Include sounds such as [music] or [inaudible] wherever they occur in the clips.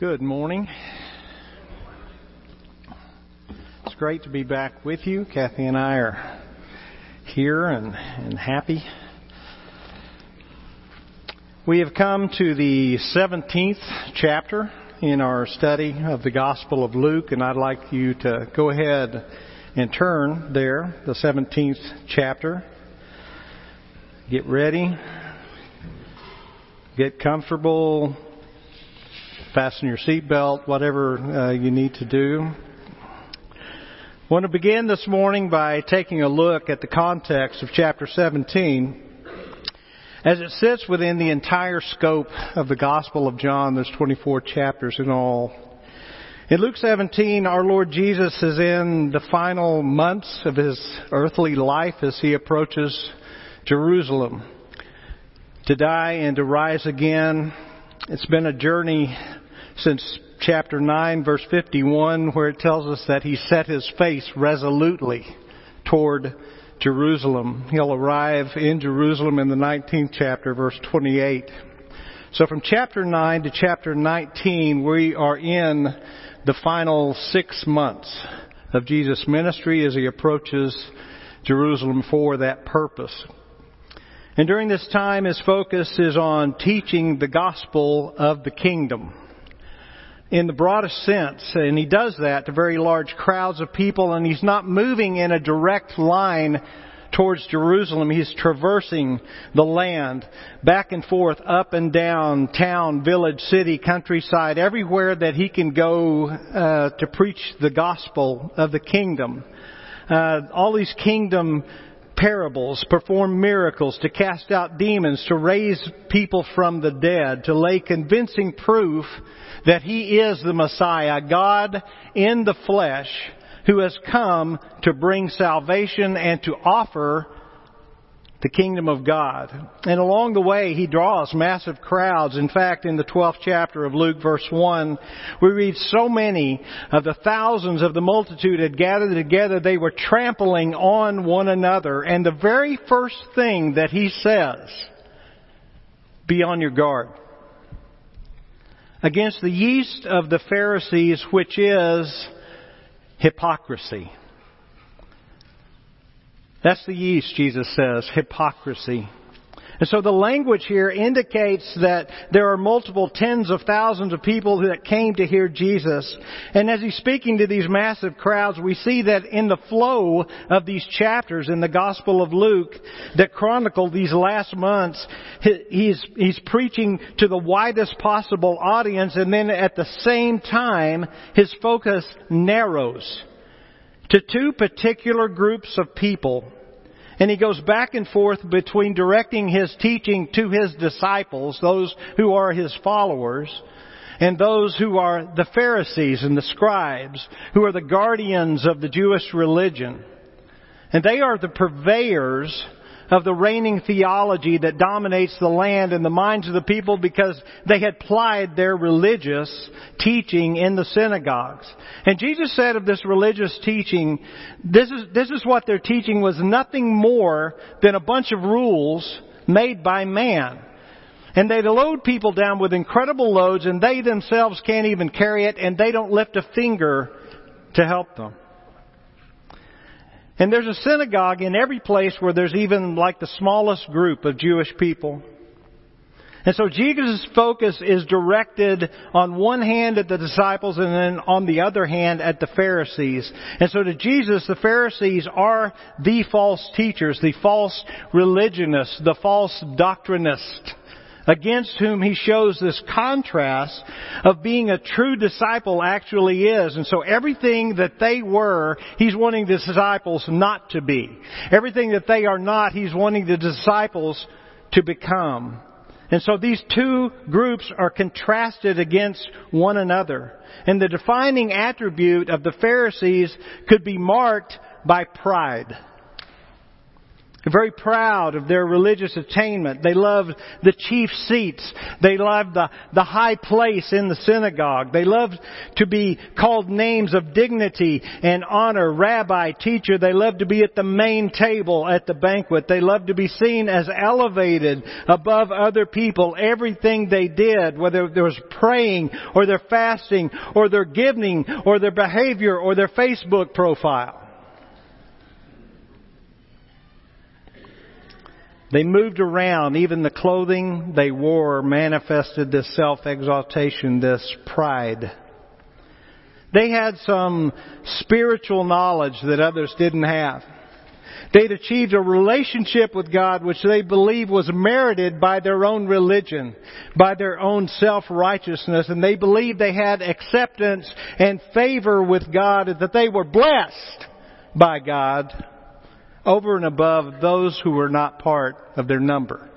Good morning. It's great to be back with you. Kathy and I are here and, and happy. We have come to the 17th chapter in our study of the Gospel of Luke, and I'd like you to go ahead and turn there, the 17th chapter. Get ready. Get comfortable fasten your seatbelt, whatever uh, you need to do. I want to begin this morning by taking a look at the context of chapter 17 as it sits within the entire scope of the Gospel of John. There's 24 chapters in all. In Luke 17, our Lord Jesus is in the final months of his earthly life as he approaches Jerusalem to die and to rise again. It's been a journey since chapter 9 verse 51 where it tells us that he set his face resolutely toward Jerusalem. He'll arrive in Jerusalem in the 19th chapter verse 28. So from chapter 9 to chapter 19 we are in the final six months of Jesus' ministry as he approaches Jerusalem for that purpose. And during this time, his focus is on teaching the gospel of the kingdom in the broadest sense, and he does that to very large crowds of people, and he's not moving in a direct line towards Jerusalem. He's traversing the land, back and forth, up and down, town, village, city, countryside, everywhere that he can go uh, to preach the gospel of the kingdom. Uh, all these kingdom parables, perform miracles, to cast out demons, to raise people from the dead, to lay convincing proof that He is the Messiah, God in the flesh, who has come to bring salvation and to offer the kingdom of God. And along the way, he draws massive crowds. In fact, in the 12th chapter of Luke verse 1, we read so many of the thousands of the multitude had gathered together, they were trampling on one another. And the very first thing that he says, be on your guard. Against the yeast of the Pharisees, which is hypocrisy. That's the yeast, Jesus says, hypocrisy. And so the language here indicates that there are multiple tens of thousands of people that came to hear Jesus. And as he's speaking to these massive crowds, we see that in the flow of these chapters in the Gospel of Luke that chronicle these last months, he's, he's preaching to the widest possible audience and then at the same time, his focus narrows to two particular groups of people. And he goes back and forth between directing his teaching to his disciples, those who are his followers, and those who are the Pharisees and the scribes, who are the guardians of the Jewish religion. And they are the purveyors of the reigning theology that dominates the land and the minds of the people because they had plied their religious teaching in the synagogues. And Jesus said of this religious teaching, this is, this is what their teaching was nothing more than a bunch of rules made by man. And they load people down with incredible loads and they themselves can't even carry it and they don't lift a finger to help them. And there's a synagogue in every place where there's even like the smallest group of Jewish people. And so Jesus' focus is directed on one hand at the disciples and then on the other hand at the Pharisees. And so to Jesus, the Pharisees are the false teachers, the false religionists, the false doctrinists against whom he shows this contrast of being a true disciple actually is. And so everything that they were, he's wanting the disciples not to be. Everything that they are not, he's wanting the disciples to become. And so these two groups are contrasted against one another. And the defining attribute of the Pharisees could be marked by pride. Very proud of their religious attainment. They loved the chief seats. They loved the, the high place in the synagogue. They loved to be called names of dignity and honor, rabbi, teacher. They loved to be at the main table at the banquet. They loved to be seen as elevated above other people. Everything they did, whether there was praying or their fasting or their giving or their behavior or their Facebook profile. They moved around. Even the clothing they wore manifested this self-exaltation, this pride. They had some spiritual knowledge that others didn't have. They'd achieved a relationship with God which they believed was merited by their own religion, by their own self-righteousness, and they believed they had acceptance and favor with God, that they were blessed by God over and above those who were not part of their number.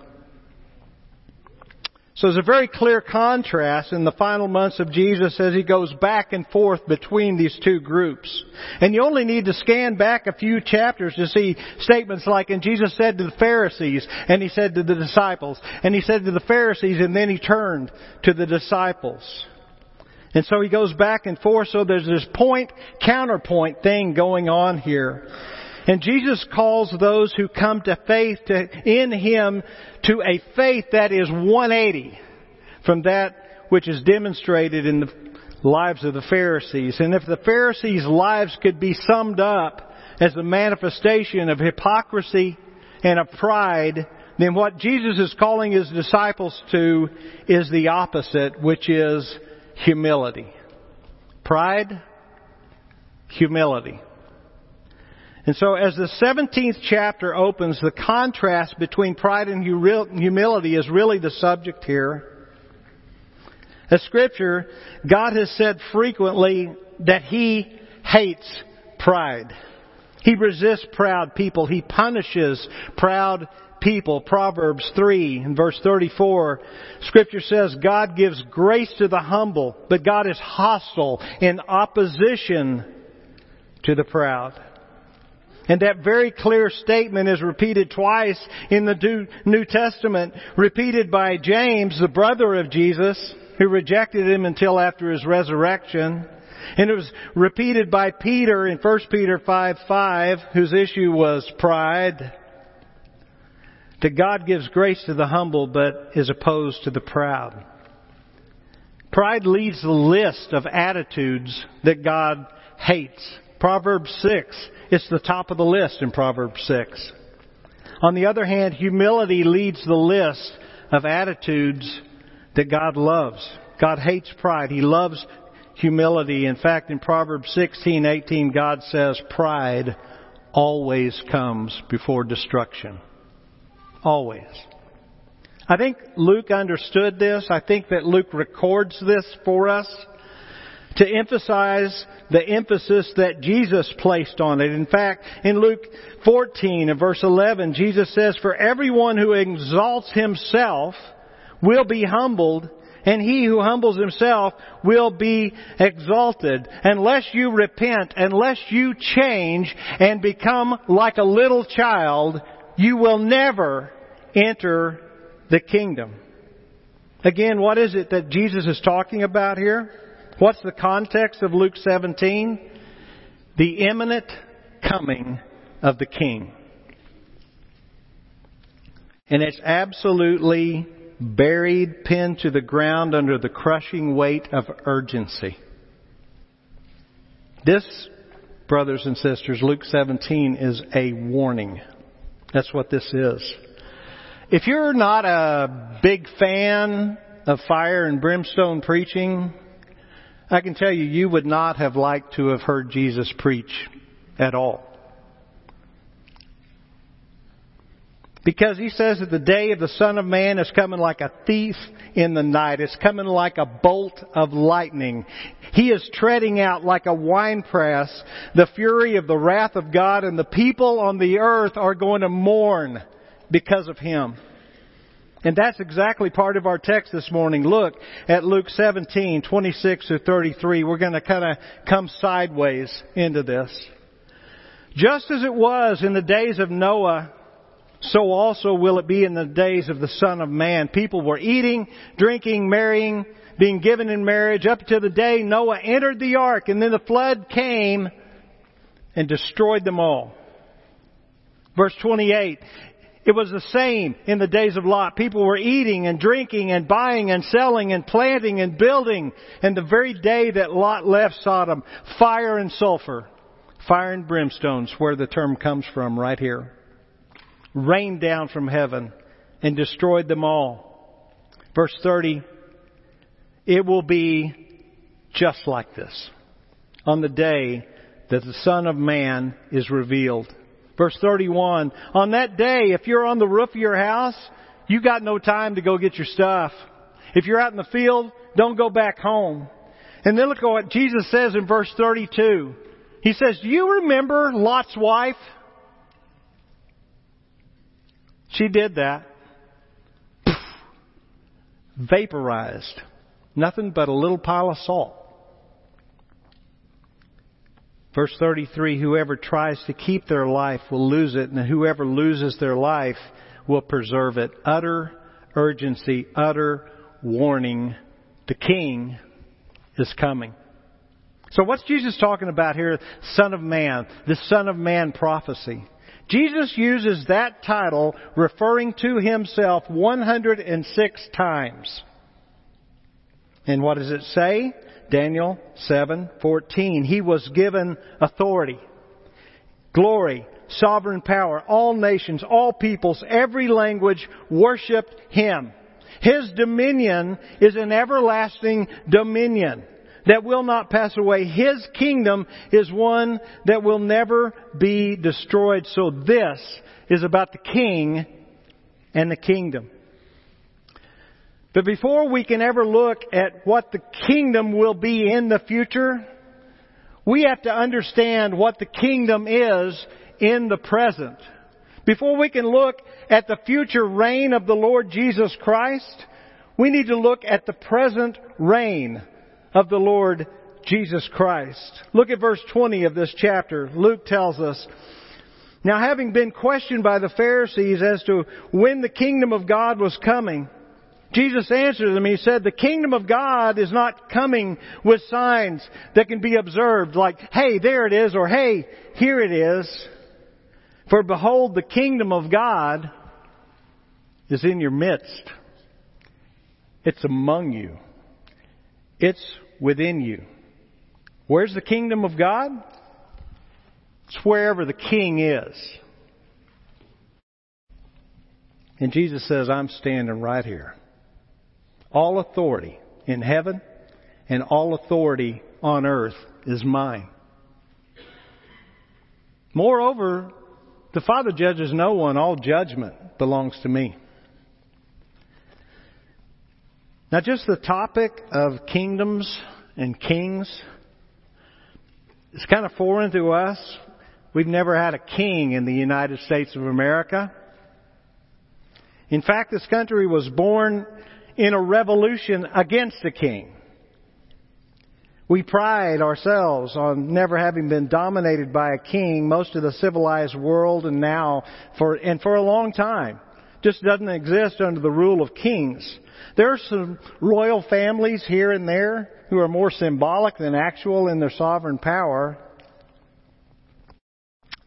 So there's a very clear contrast in the final months of Jesus as he goes back and forth between these two groups. And you only need to scan back a few chapters to see statements like, and Jesus said to the Pharisees, and he said to the disciples, and he said to the Pharisees, and then he turned to the disciples. And so he goes back and forth, so there's this point, counterpoint thing going on here. And Jesus calls those who come to faith to, in Him to a faith that is 180 from that which is demonstrated in the lives of the Pharisees. And if the Pharisees' lives could be summed up as a manifestation of hypocrisy and of pride, then what Jesus is calling His disciples to is the opposite, which is humility. Pride, humility. And so as the 17th chapter opens, the contrast between pride and humility is really the subject here. As scripture, God has said frequently that He hates pride. He resists proud people. He punishes proud people. Proverbs 3 and verse 34, scripture says God gives grace to the humble, but God is hostile in opposition to the proud. And that very clear statement is repeated twice in the New Testament, repeated by James, the brother of Jesus, who rejected him until after his resurrection. And it was repeated by Peter in 1 Peter 5 5, whose issue was pride. That God gives grace to the humble, but is opposed to the proud. Pride leads the list of attitudes that God hates. Proverbs 6, it's the top of the list in Proverbs 6. On the other hand, humility leads the list of attitudes that God loves. God hates pride. He loves humility. In fact, in Proverbs 16:18, God says, "Pride always comes before destruction." Always. I think Luke understood this. I think that Luke records this for us to emphasize the emphasis that Jesus placed on it. In fact, in Luke 14 and verse 11, Jesus says, For everyone who exalts himself will be humbled, and he who humbles himself will be exalted. Unless you repent, unless you change and become like a little child, you will never enter the kingdom. Again, what is it that Jesus is talking about here? What's the context of Luke 17? The imminent coming of the King. And it's absolutely buried, pinned to the ground under the crushing weight of urgency. This, brothers and sisters, Luke 17 is a warning. That's what this is. If you're not a big fan of fire and brimstone preaching, I can tell you, you would not have liked to have heard Jesus preach at all. Because he says that the day of the Son of Man is coming like a thief in the night. It's coming like a bolt of lightning. He is treading out like a winepress the fury of the wrath of God and the people on the earth are going to mourn because of him. And that's exactly part of our text this morning. Look at Luke 17, 26 to 33. We're going to kind of come sideways into this. Just as it was in the days of Noah, so also will it be in the days of the Son of Man. People were eating, drinking, marrying, being given in marriage up to the day Noah entered the ark and then the flood came and destroyed them all. Verse 28. It was the same in the days of Lot. People were eating and drinking and buying and selling and planting and building. And the very day that Lot left Sodom, fire and sulfur, fire and brimstones, where the term comes from right here, rained down from heaven and destroyed them all. Verse 30, it will be just like this on the day that the Son of Man is revealed. Verse 31, on that day, if you're on the roof of your house, you got no time to go get your stuff. If you're out in the field, don't go back home. And then look at what Jesus says in verse 32. He says, do you remember Lot's wife? She did that. Vaporized. Nothing but a little pile of salt. Verse 33, whoever tries to keep their life will lose it, and whoever loses their life will preserve it. Utter urgency, utter warning. The king is coming. So what's Jesus talking about here? Son of Man, the Son of Man prophecy. Jesus uses that title referring to himself 106 times. And what does it say? Daniel 7:14. He was given authority, glory, sovereign power. All nations, all peoples, every language worshiped him. His dominion is an everlasting dominion that will not pass away. His kingdom is one that will never be destroyed. So this is about the king and the kingdom. But before we can ever look at what the kingdom will be in the future, we have to understand what the kingdom is in the present. Before we can look at the future reign of the Lord Jesus Christ, we need to look at the present reign of the Lord Jesus Christ. Look at verse 20 of this chapter. Luke tells us, Now having been questioned by the Pharisees as to when the kingdom of God was coming, Jesus answered them. He said, the kingdom of God is not coming with signs that can be observed like, hey, there it is, or hey, here it is. For behold, the kingdom of God is in your midst. It's among you. It's within you. Where's the kingdom of God? It's wherever the king is. And Jesus says, I'm standing right here. All authority in heaven and all authority on earth is mine. Moreover, the Father judges no one. All judgment belongs to me. Now, just the topic of kingdoms and kings is kind of foreign to us. We've never had a king in the United States of America. In fact, this country was born in a revolution against a king. We pride ourselves on never having been dominated by a king. Most of the civilized world and now for, and for a long time just doesn't exist under the rule of kings. There are some royal families here and there who are more symbolic than actual in their sovereign power.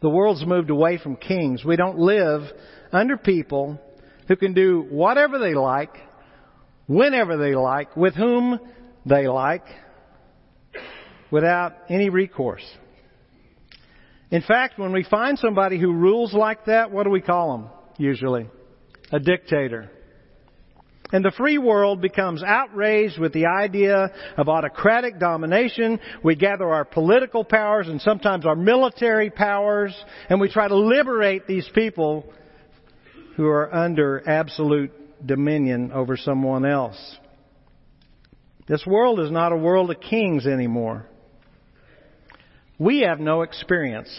The world's moved away from kings. We don't live under people who can do whatever they like whenever they like, with whom they like, without any recourse. In fact, when we find somebody who rules like that, what do we call them usually? A dictator. And the free world becomes outraged with the idea of autocratic domination. We gather our political powers and sometimes our military powers, and we try to liberate these people who are under absolute dominion over someone else. This world is not a world of kings anymore. We have no experience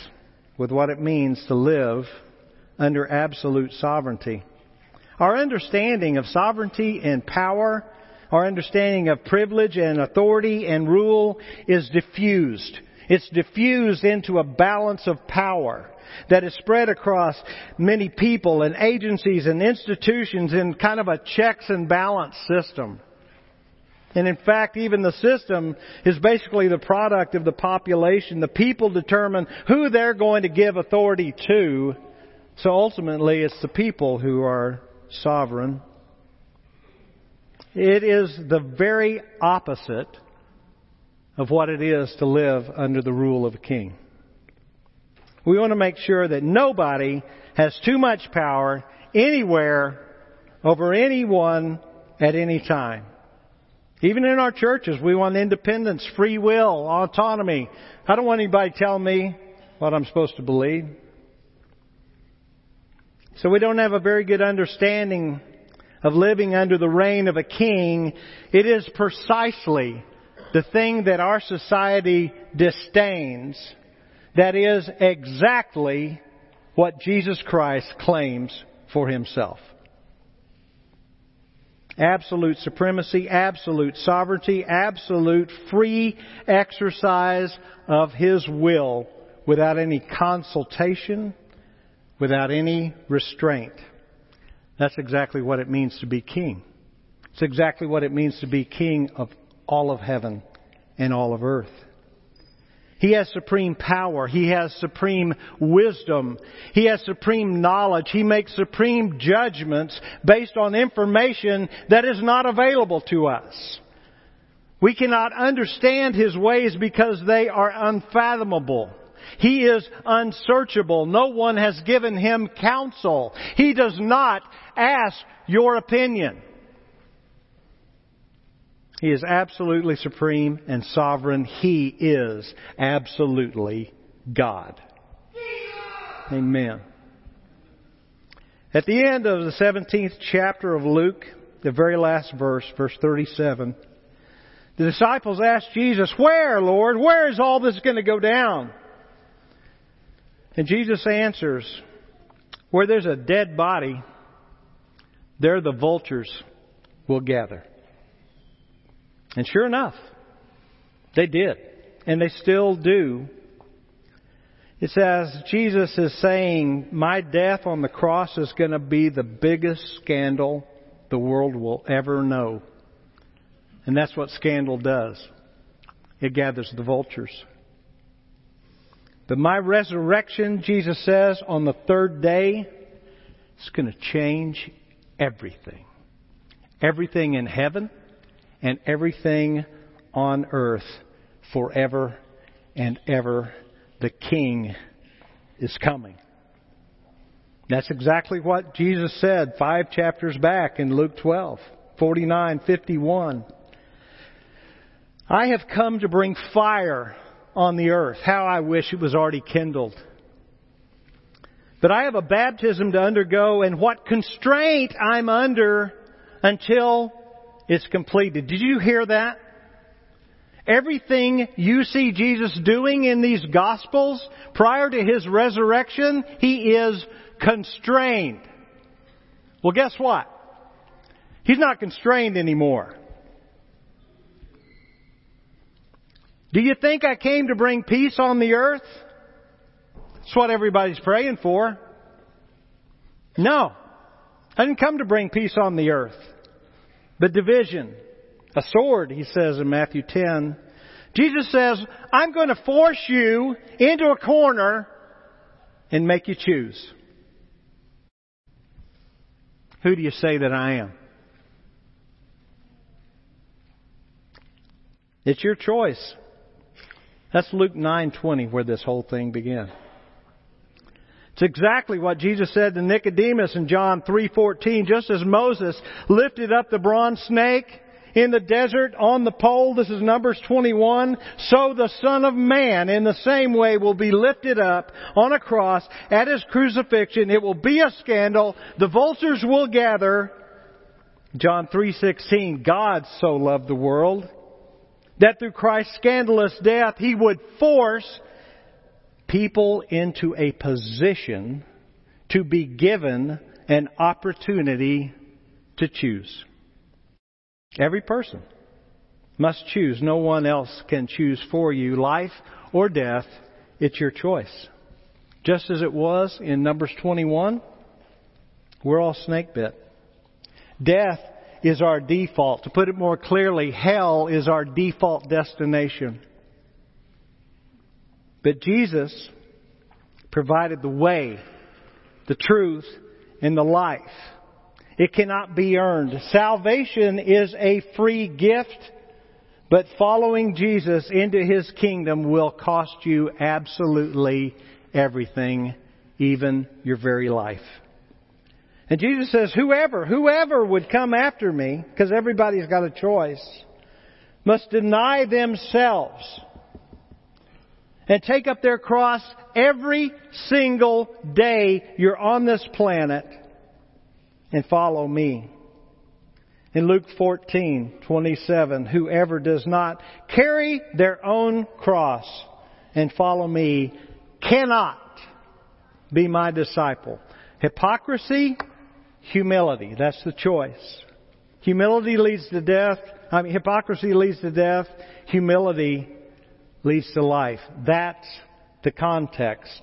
with what it means to live under absolute sovereignty. Our understanding of sovereignty and power, our understanding of privilege and authority and rule is diffused. It's diffused into a balance of power that is spread across many people and agencies and institutions in kind of a checks and balance system. And in fact, even the system is basically the product of the population. The people determine who they're going to give authority to. So ultimately, it's the people who are sovereign. It is the very opposite of what it is to live under the rule of a king. We want to make sure that nobody has too much power anywhere over anyone at any time. Even in our churches, we want independence, free will, autonomy. I don't want anybody telling me what I'm supposed to believe. So we don't have a very good understanding of living under the reign of a king. It is precisely the thing that our society disdains. That is exactly what Jesus Christ claims for himself. Absolute supremacy, absolute sovereignty, absolute free exercise of His will without any consultation, without any restraint. That's exactly what it means to be king. It's exactly what it means to be king of all of heaven and all of earth. He has supreme power. He has supreme wisdom. He has supreme knowledge. He makes supreme judgments based on information that is not available to us. We cannot understand His ways because they are unfathomable. He is unsearchable. No one has given Him counsel. He does not ask your opinion. He is absolutely supreme and sovereign. He is absolutely God. Amen. At the end of the 17th chapter of Luke, the very last verse, verse 37, the disciples asked Jesus, Where, Lord? Where is all this going to go down? And Jesus answers, Where there's a dead body, there the vultures will gather. And sure enough, they did. And they still do. It says Jesus is saying, My death on the cross is going to be the biggest scandal the world will ever know. And that's what scandal does. It gathers the vultures. But my resurrection, Jesus says, on the third day, is going to change everything. Everything in heaven and everything on earth forever and ever. The King is coming. That's exactly what Jesus said five chapters back in Luke 12, 49, 51. I have come to bring fire on the earth. How I wish it was already kindled. But I have a baptism to undergo and what constraint I'm under until it's completed. Did you hear that? Everything you see Jesus doing in these Gospels prior to His resurrection, He is constrained. Well, guess what? He's not constrained anymore. Do you think I came to bring peace on the earth? That's what everybody's praying for. No. I didn't come to bring peace on the earth but division. A sword, he says in Matthew 10. Jesus says, I'm going to force you into a corner and make you choose. Who do you say that I am? It's your choice. That's Luke 9:20 where this whole thing began. It's exactly what Jesus said to Nicodemus in John 3:14, just as Moses lifted up the bronze snake in the desert on the pole, this is Numbers 21, so the Son of Man in the same way will be lifted up on a cross at his crucifixion. It will be a scandal. The vultures will gather. John 3:16, God so loved the world that through Christ's scandalous death he would force people into a position to be given an opportunity to choose. Every person. must choose. No one else can choose for you life or death. It's your choice. Just as it was in Numbers 21, we're all snake bit. Death is our default. To put it more clearly, hell is our default destination. But Jesus provided the way, the truth, and the life. It cannot be earned. Salvation is a free gift, but following Jesus into His kingdom will cost you absolutely everything, even your very life. And Jesus says, whoever, whoever would come after me, because everybody's got a choice, must deny themselves and take up their cross every single day you're on this planet and follow me. In Luke 14:27, whoever does not carry their own cross and follow me cannot be my disciple. Hypocrisy, humility. That's the choice. Humility leads to death. I mean, hypocrisy leads to death. Humility leads to life. That's the context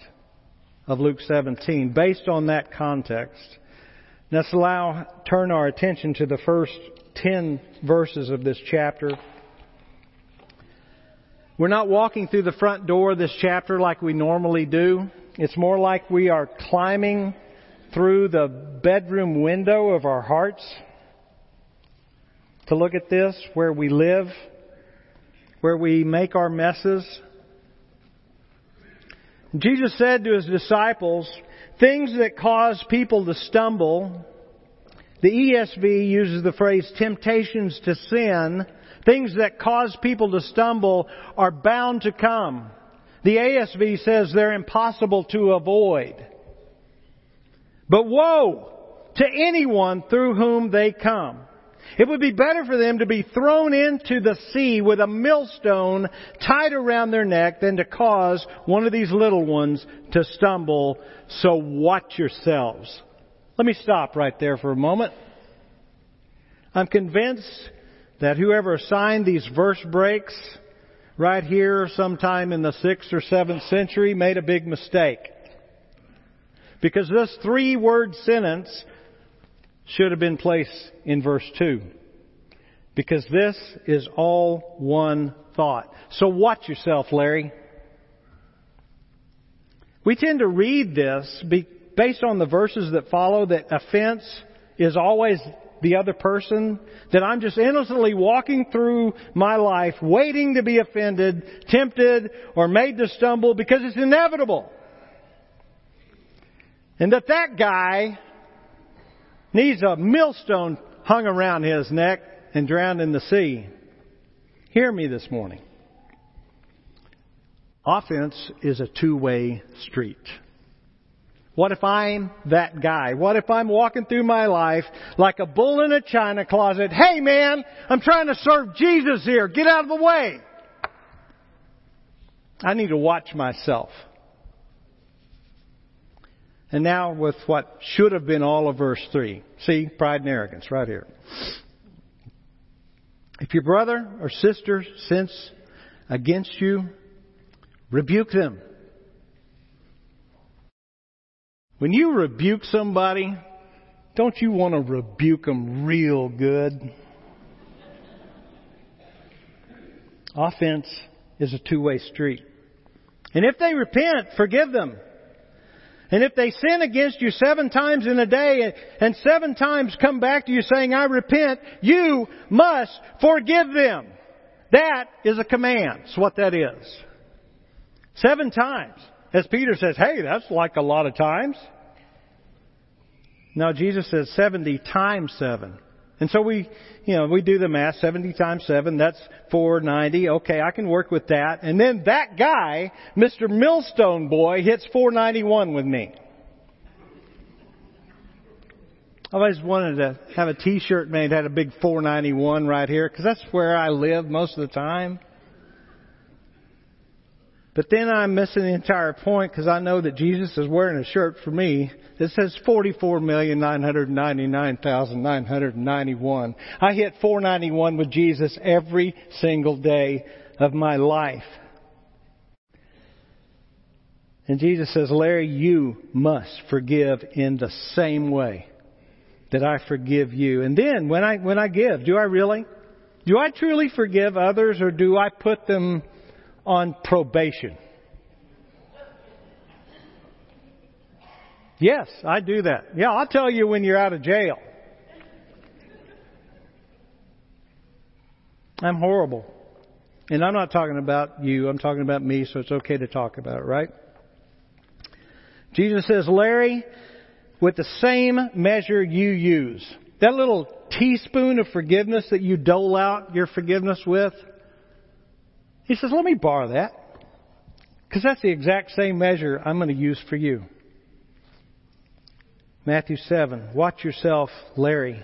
of Luke 17. Based on that context, let's allow, turn our attention to the first 10 verses of this chapter. We're not walking through the front door of this chapter like we normally do. It's more like we are climbing through the bedroom window of our hearts to look at this, where we live, where we make our messes. Jesus said to his disciples, things that cause people to stumble, the ESV uses the phrase temptations to sin, things that cause people to stumble are bound to come. The ASV says they're impossible to avoid. But woe to anyone through whom they come. It would be better for them to be thrown into the sea with a millstone tied around their neck than to cause one of these little ones to stumble. So watch yourselves. Let me stop right there for a moment. I'm convinced that whoever assigned these verse breaks right here sometime in the 6th or 7th century made a big mistake. Because this three word sentence should have been placed in verse 2. Because this is all one thought. So watch yourself, Larry. We tend to read this based on the verses that follow that offense is always the other person, that I'm just innocently walking through my life waiting to be offended, tempted, or made to stumble because it's inevitable. And that that guy needs a millstone hung around his neck and drowned in the sea. Hear me this morning. Offense is a two-way street. What if I'm that guy? What if I'm walking through my life like a bull in a china closet? Hey man, I'm trying to serve Jesus here. Get out of the way. I need to watch myself. And now with what should have been all of verse 3. See, pride and arrogance right here. If your brother or sister sins against you, rebuke them. When you rebuke somebody, don't you want to rebuke them real good? Offense is a two-way street. And if they repent, forgive them. And if they sin against you seven times in a day and seven times come back to you saying, I repent, you must forgive them. That is a command. That's what that is. Seven times. As Peter says, hey, that's like a lot of times. Now Jesus says 70 times 7. And so we, you know, we do the math, 70 times 7, that's 490. Okay, I can work with that. And then that guy, Mr. Millstone Boy, hits 491 with me. I always wanted to have a t-shirt made that had a big 491 right here, because that's where I live most of the time. But then I'm missing the entire point because I know that Jesus is wearing a shirt for me that says 44,999,991. I hit 491 with Jesus every single day of my life. And Jesus says, Larry, you must forgive in the same way that I forgive you. And then when I, when I give, do I really? Do I truly forgive others or do I put them on probation. Yes, I do that. Yeah, I'll tell you when you're out of jail. I'm horrible. And I'm not talking about you, I'm talking about me, so it's okay to talk about it, right? Jesus says, Larry, with the same measure you use, that little teaspoon of forgiveness that you dole out your forgiveness with, he says, let me borrow that. Because that's the exact same measure I'm going to use for you. Matthew 7. Watch yourself, Larry.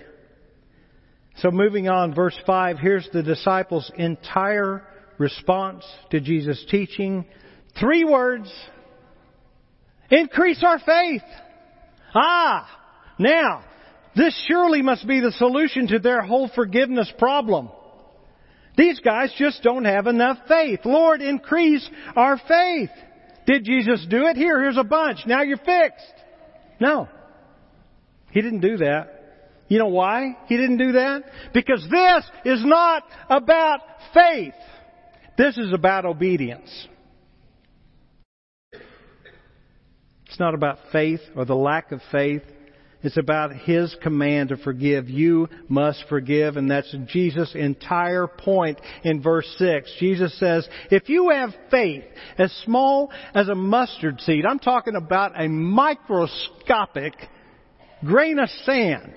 So moving on, verse 5, here's the disciples' entire response to Jesus' teaching. Three words. Increase our faith. Ah! Now, this surely must be the solution to their whole forgiveness problem. These guys just don't have enough faith. Lord, increase our faith. Did Jesus do it? Here, here's a bunch. Now you're fixed. No. He didn't do that. You know why he didn't do that? Because this is not about faith. This is about obedience. It's not about faith or the lack of faith. It's about His command to forgive. You must forgive, and that's Jesus' entire point in verse 6. Jesus says, if you have faith as small as a mustard seed, I'm talking about a microscopic grain of sand,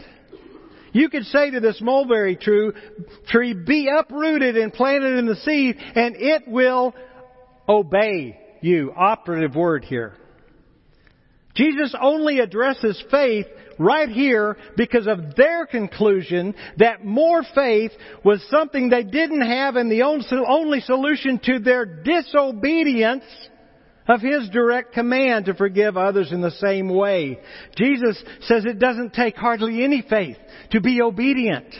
you could say to this mulberry tree, be uprooted and planted in the seed, and it will obey you. Operative word here. Jesus only addresses faith right here because of their conclusion that more faith was something they didn't have and the only solution to their disobedience of His direct command to forgive others in the same way. Jesus says it doesn't take hardly any faith to be obedient.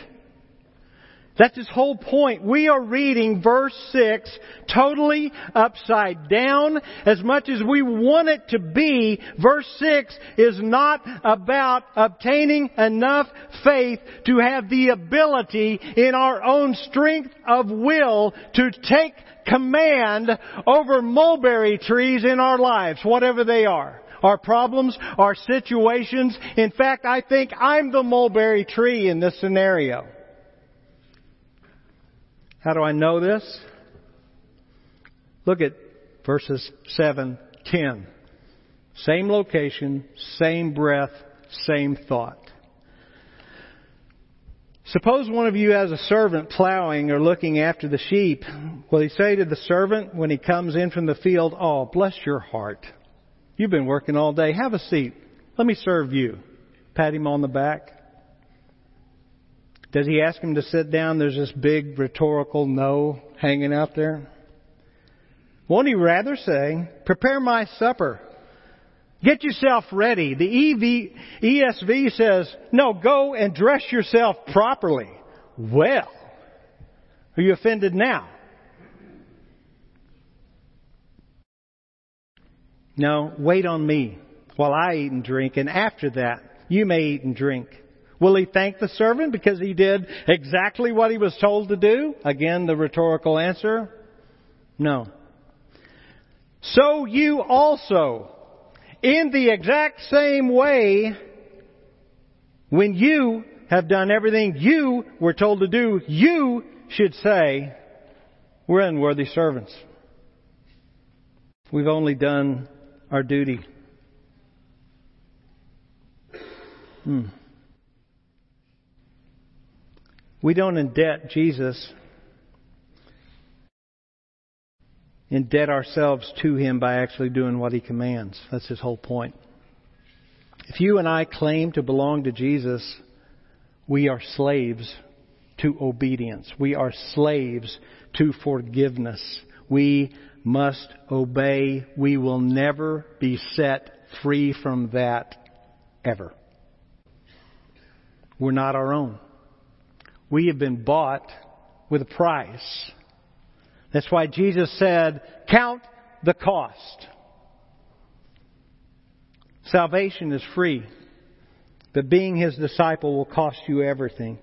That's his whole point. We are reading verse 6 totally upside down. As much as we want it to be, verse 6 is not about obtaining enough faith to have the ability in our own strength of will to take command over mulberry trees in our lives, whatever they are our problems, our situations. In fact, I think I'm the mulberry tree in this scenario. How do I know this? Look at verses 7, 10. Same location, same breath, same thought. Suppose one of you has a servant plowing or looking after the sheep. Will he say to the servant when he comes in from the field, Oh, bless your heart. You've been working all day. Have a seat. Let me serve you. Pat him on the back. Does he ask him to sit down? There's this big rhetorical no hanging out there. Won't he rather say, prepare my supper? Get yourself ready. The EV, ESV says, no, go and dress yourself properly. Well, are you offended now? No, wait on me while I eat and drink, and after that, you may eat and drink. Will he thank the servant because he did exactly what he was told to do? Again, the rhetorical answer. No. So you also, in the exact same way, when you have done everything you were told to do, you should say, we're unworthy servants. We've only done our duty. Hmm. We don't indebt Jesus, indebt ourselves to Him by actually doing what He commands. That's His whole point. If you and I claim to belong to Jesus, we are slaves to obedience. We are slaves to forgiveness. We must obey. We will never be set free from that ever. We're not our own. We have been bought with a price. That's why Jesus said, count the cost. Salvation is free, but being his disciple will cost you everything.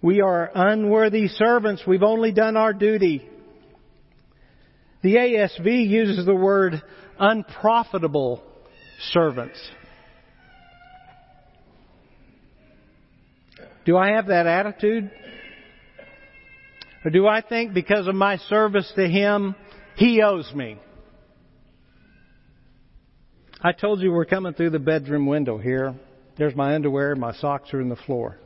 We are unworthy servants. We've only done our duty. The ASV uses the word unprofitable servants. Do I have that attitude? Or do I think because of my service to Him, He owes me? I told you we're coming through the bedroom window here. There's my underwear, my socks are in the floor.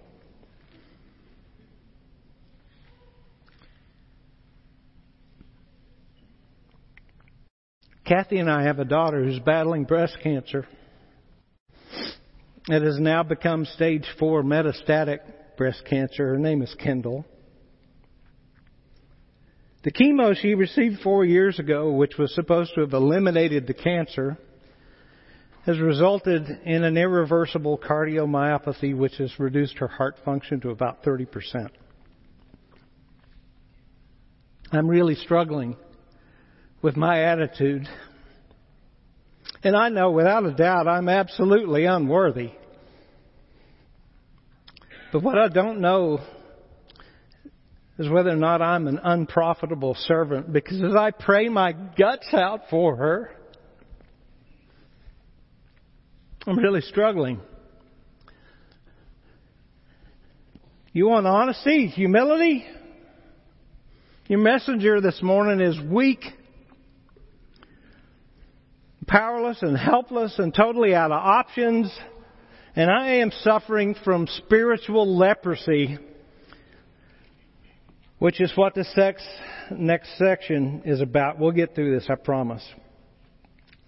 Kathy and I have a daughter who's battling breast cancer. It has now become stage four metastatic breast cancer. Her name is Kendall. The chemo she received four years ago, which was supposed to have eliminated the cancer, has resulted in an irreversible cardiomyopathy, which has reduced her heart function to about 30%. I'm really struggling with my attitude. And I know without a doubt I'm absolutely unworthy. But what I don't know is whether or not I'm an unprofitable servant because as I pray my guts out for her, I'm really struggling. You want honesty, humility? Your messenger this morning is weak, powerless, and helpless, and totally out of options. And I am suffering from spiritual leprosy which is what the next section is about. We'll get through this, I promise.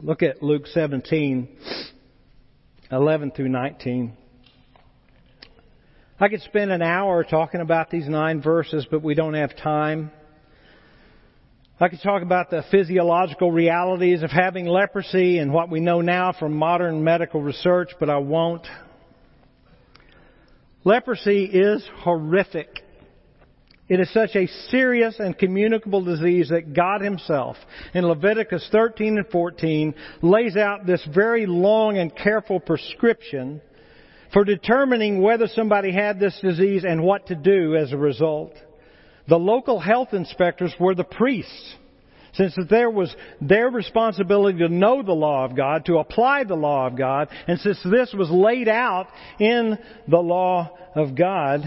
Look at Luke 17, 11 through 19. I could spend an hour talking about these nine verses, but we don't have time. I could talk about the physiological realities of having leprosy and what we know now from modern medical research, but I won't. Leprosy is horrific. It is such a serious and communicable disease that God Himself, in Leviticus 13 and 14, lays out this very long and careful prescription for determining whether somebody had this disease and what to do as a result. The local health inspectors were the priests. Since there was their responsibility to know the law of God, to apply the law of God, and since this was laid out in the law of God,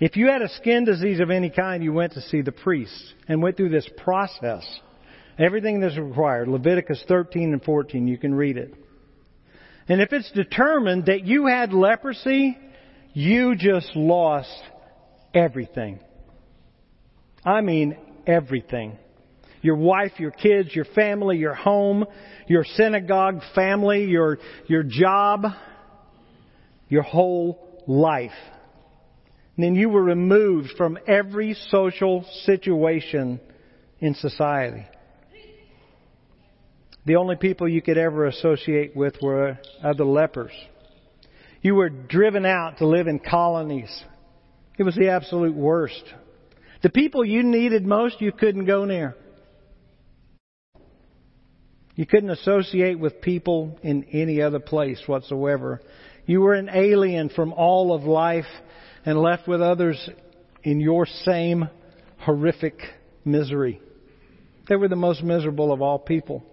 if you had a skin disease of any kind, you went to see the priest and went through this process. Everything that's required. Leviticus 13 and 14, you can read it. And if it's determined that you had leprosy, you just lost everything. I mean everything. Your wife, your kids, your family, your home, your synagogue family, your, your job, your whole life then you were removed from every social situation in society. The only people you could ever associate with were other lepers. You were driven out to live in colonies. It was the absolute worst. The people you needed most, you couldn't go near. You couldn't associate with people in any other place whatsoever. You were an alien from all of life and left with others in your same horrific misery. They were the most miserable of all people.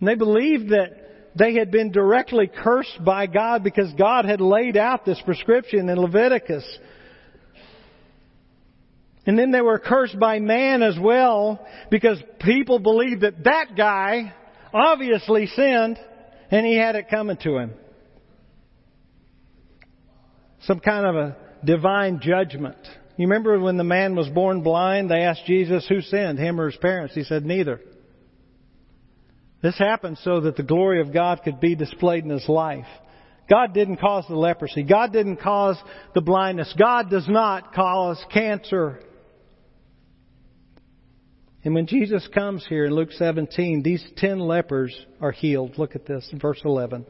And they believed that they had been directly cursed by God because God had laid out this prescription in Leviticus. And then they were cursed by man as well because people believed that that guy obviously sinned and he had it coming to him some kind of a divine judgment. You remember when the man was born blind, they asked Jesus who sinned, him or his parents? He said neither. This happened so that the glory of God could be displayed in his life. God didn't cause the leprosy. God didn't cause the blindness. God does not cause cancer. And when Jesus comes here in Luke 17, these ten lepers are healed. Look at this verse 11.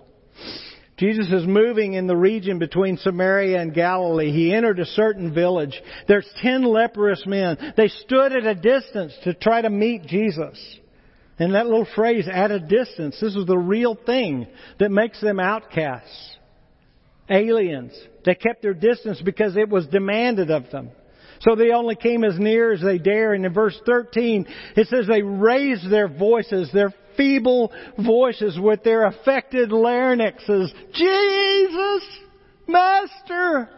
Jesus is moving in the region between Samaria and Galilee. He entered a certain village. There's ten leprous men. They stood at a distance to try to meet Jesus. And that little phrase, at a distance, this is the real thing that makes them outcasts. Aliens. They kept their distance because it was demanded of them. So they only came as near as they dare. And in verse 13, it says they raised their voices, their feeble voices with their affected larynxes. Jesus, Master,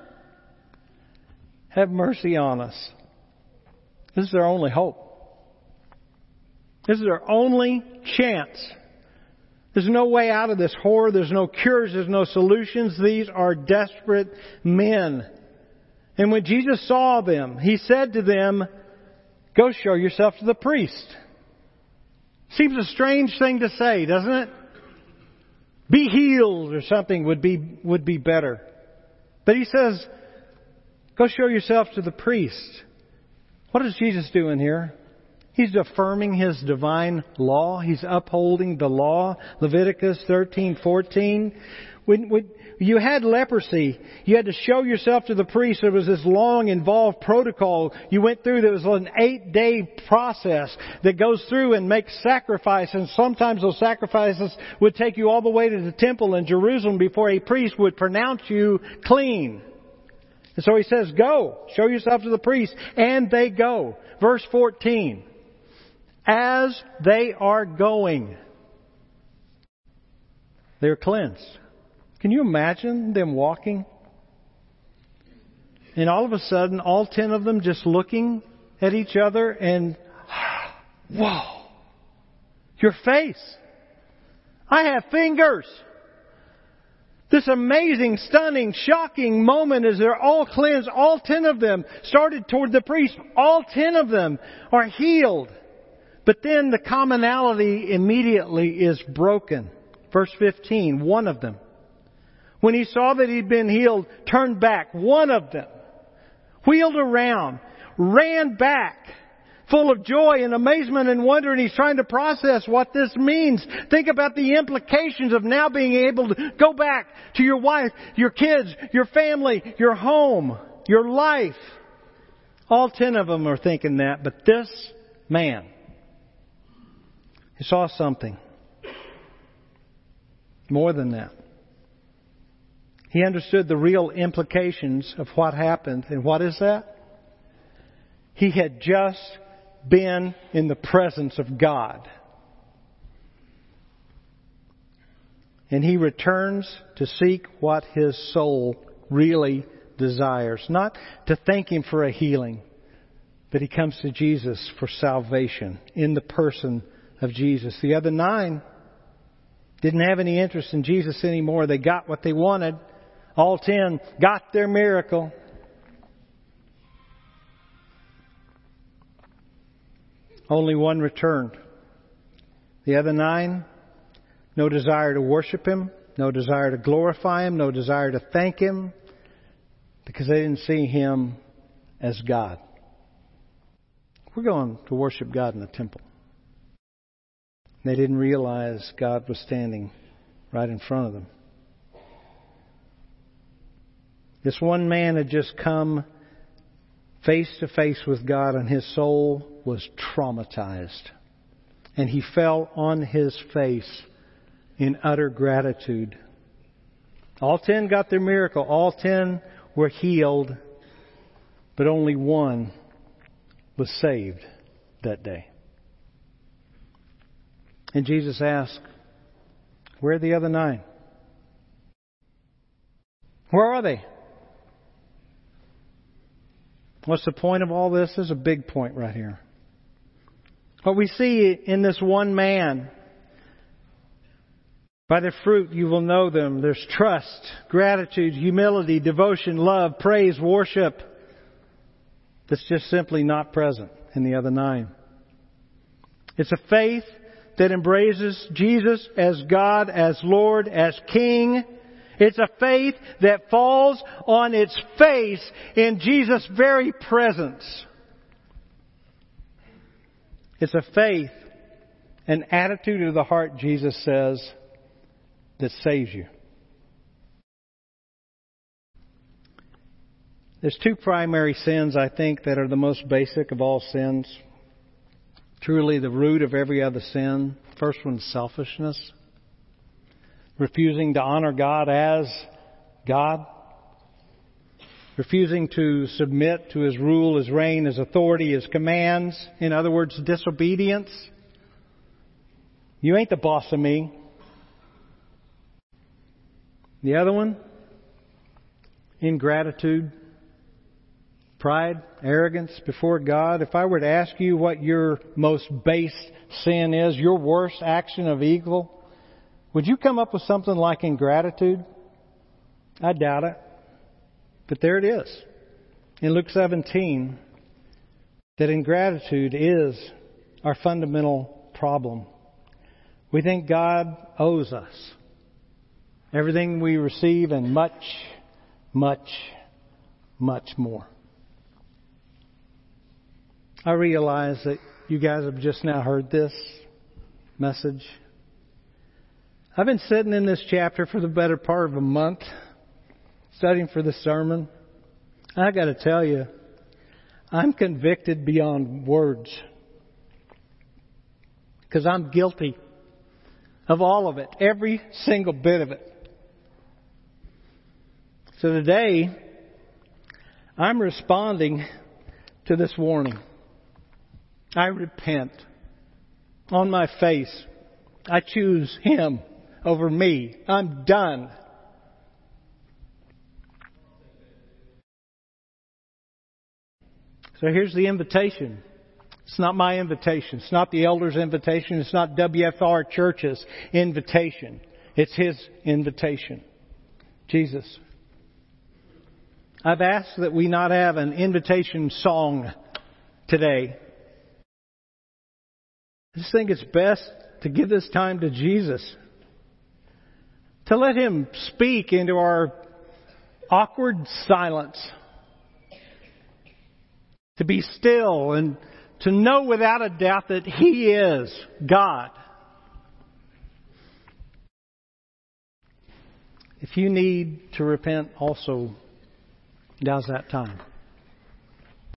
have mercy on us. This is our only hope. This is our only chance. There's no way out of this horror. There's no cures. There's no solutions. These are desperate men. And when Jesus saw them, He said to them, Go show yourself to the priest. Seems a strange thing to say, doesn't it? Be healed or something would be, would be better. But he says, go show yourself to the priest. What is Jesus doing here? He's affirming his divine law. He's upholding the law. Leviticus 13:14. When, when, you had leprosy. You had to show yourself to the priest. There was this long, involved protocol you went through. There was an eight day process that goes through and makes sacrifice. And sometimes those sacrifices would take you all the way to the temple in Jerusalem before a priest would pronounce you clean. And so he says, go, show yourself to the priest. And they go. Verse 14. As they are going, they're cleansed. Can you imagine them walking? And all of a sudden, all ten of them just looking at each other and, [sighs] whoa, your face. I have fingers. This amazing, stunning, shocking moment as they're all cleansed, all ten of them started toward the priest. All ten of them are healed. But then the commonality immediately is broken. Verse 15, one of them when he saw that he'd been healed, turned back. One of them wheeled around, ran back, full of joy and amazement and wonder, and he's trying to process what this means. Think about the implications of now being able to go back to your wife, your kids, your family, your home, your life. All ten of them are thinking that, but this man, he saw something. More than that. He understood the real implications of what happened. And what is that? He had just been in the presence of God. And he returns to seek what his soul really desires. Not to thank him for a healing, but he comes to Jesus for salvation in the person of Jesus. The other nine didn't have any interest in Jesus anymore. They got what they wanted. All ten got their miracle. Only one returned. The other nine, no desire to worship Him, no desire to glorify Him, no desire to thank Him, because they didn't see Him as God. We're going to worship God in the temple. They didn't realize God was standing right in front of them. This one man had just come face to face with God and his soul was traumatized. And he fell on his face in utter gratitude. All ten got their miracle. All ten were healed, but only one was saved that day. And Jesus asked, Where are the other nine? Where are they? What's the point of all this? There's a big point right here. What we see in this one man, by their fruit you will know them. There's trust, gratitude, humility, devotion, love, praise, worship. That's just simply not present in the other nine. It's a faith that embraces Jesus as God, as Lord, as King, it's a faith that falls on its face in Jesus' very presence. It's a faith, an attitude of the heart, Jesus says, that saves you. There's two primary sins, I think, that are the most basic of all sins. Truly the root of every other sin. First one's selfishness. Refusing to honor God as God. Refusing to submit to His rule, His reign, His authority, His commands. In other words, disobedience. You ain't the boss of me. The other one, ingratitude, pride, arrogance before God. If I were to ask you what your most base sin is, your worst action of evil, would you come up with something like ingratitude? I doubt it. But there it is. In Luke 17, that ingratitude is our fundamental problem. We think God owes us everything we receive and much, much, much more. I realize that you guys have just now heard this message. I've been sitting in this chapter for the better part of a month, studying for the sermon. I got to tell you, I'm convicted beyond words because I'm guilty of all of it, every single bit of it. So today, I'm responding to this warning. I repent on my face. I choose Him over me. I'm done. So here's the invitation. It's not my invitation. It's not the elder's invitation. It's not WFR Church's invitation. It's His invitation. Jesus. I've asked that we not have an invitation song today. I just think it's best to give this time to Jesus. To let Him speak into our awkward silence. To be still and to know without a doubt that He is God. If you need to repent also, now's that time.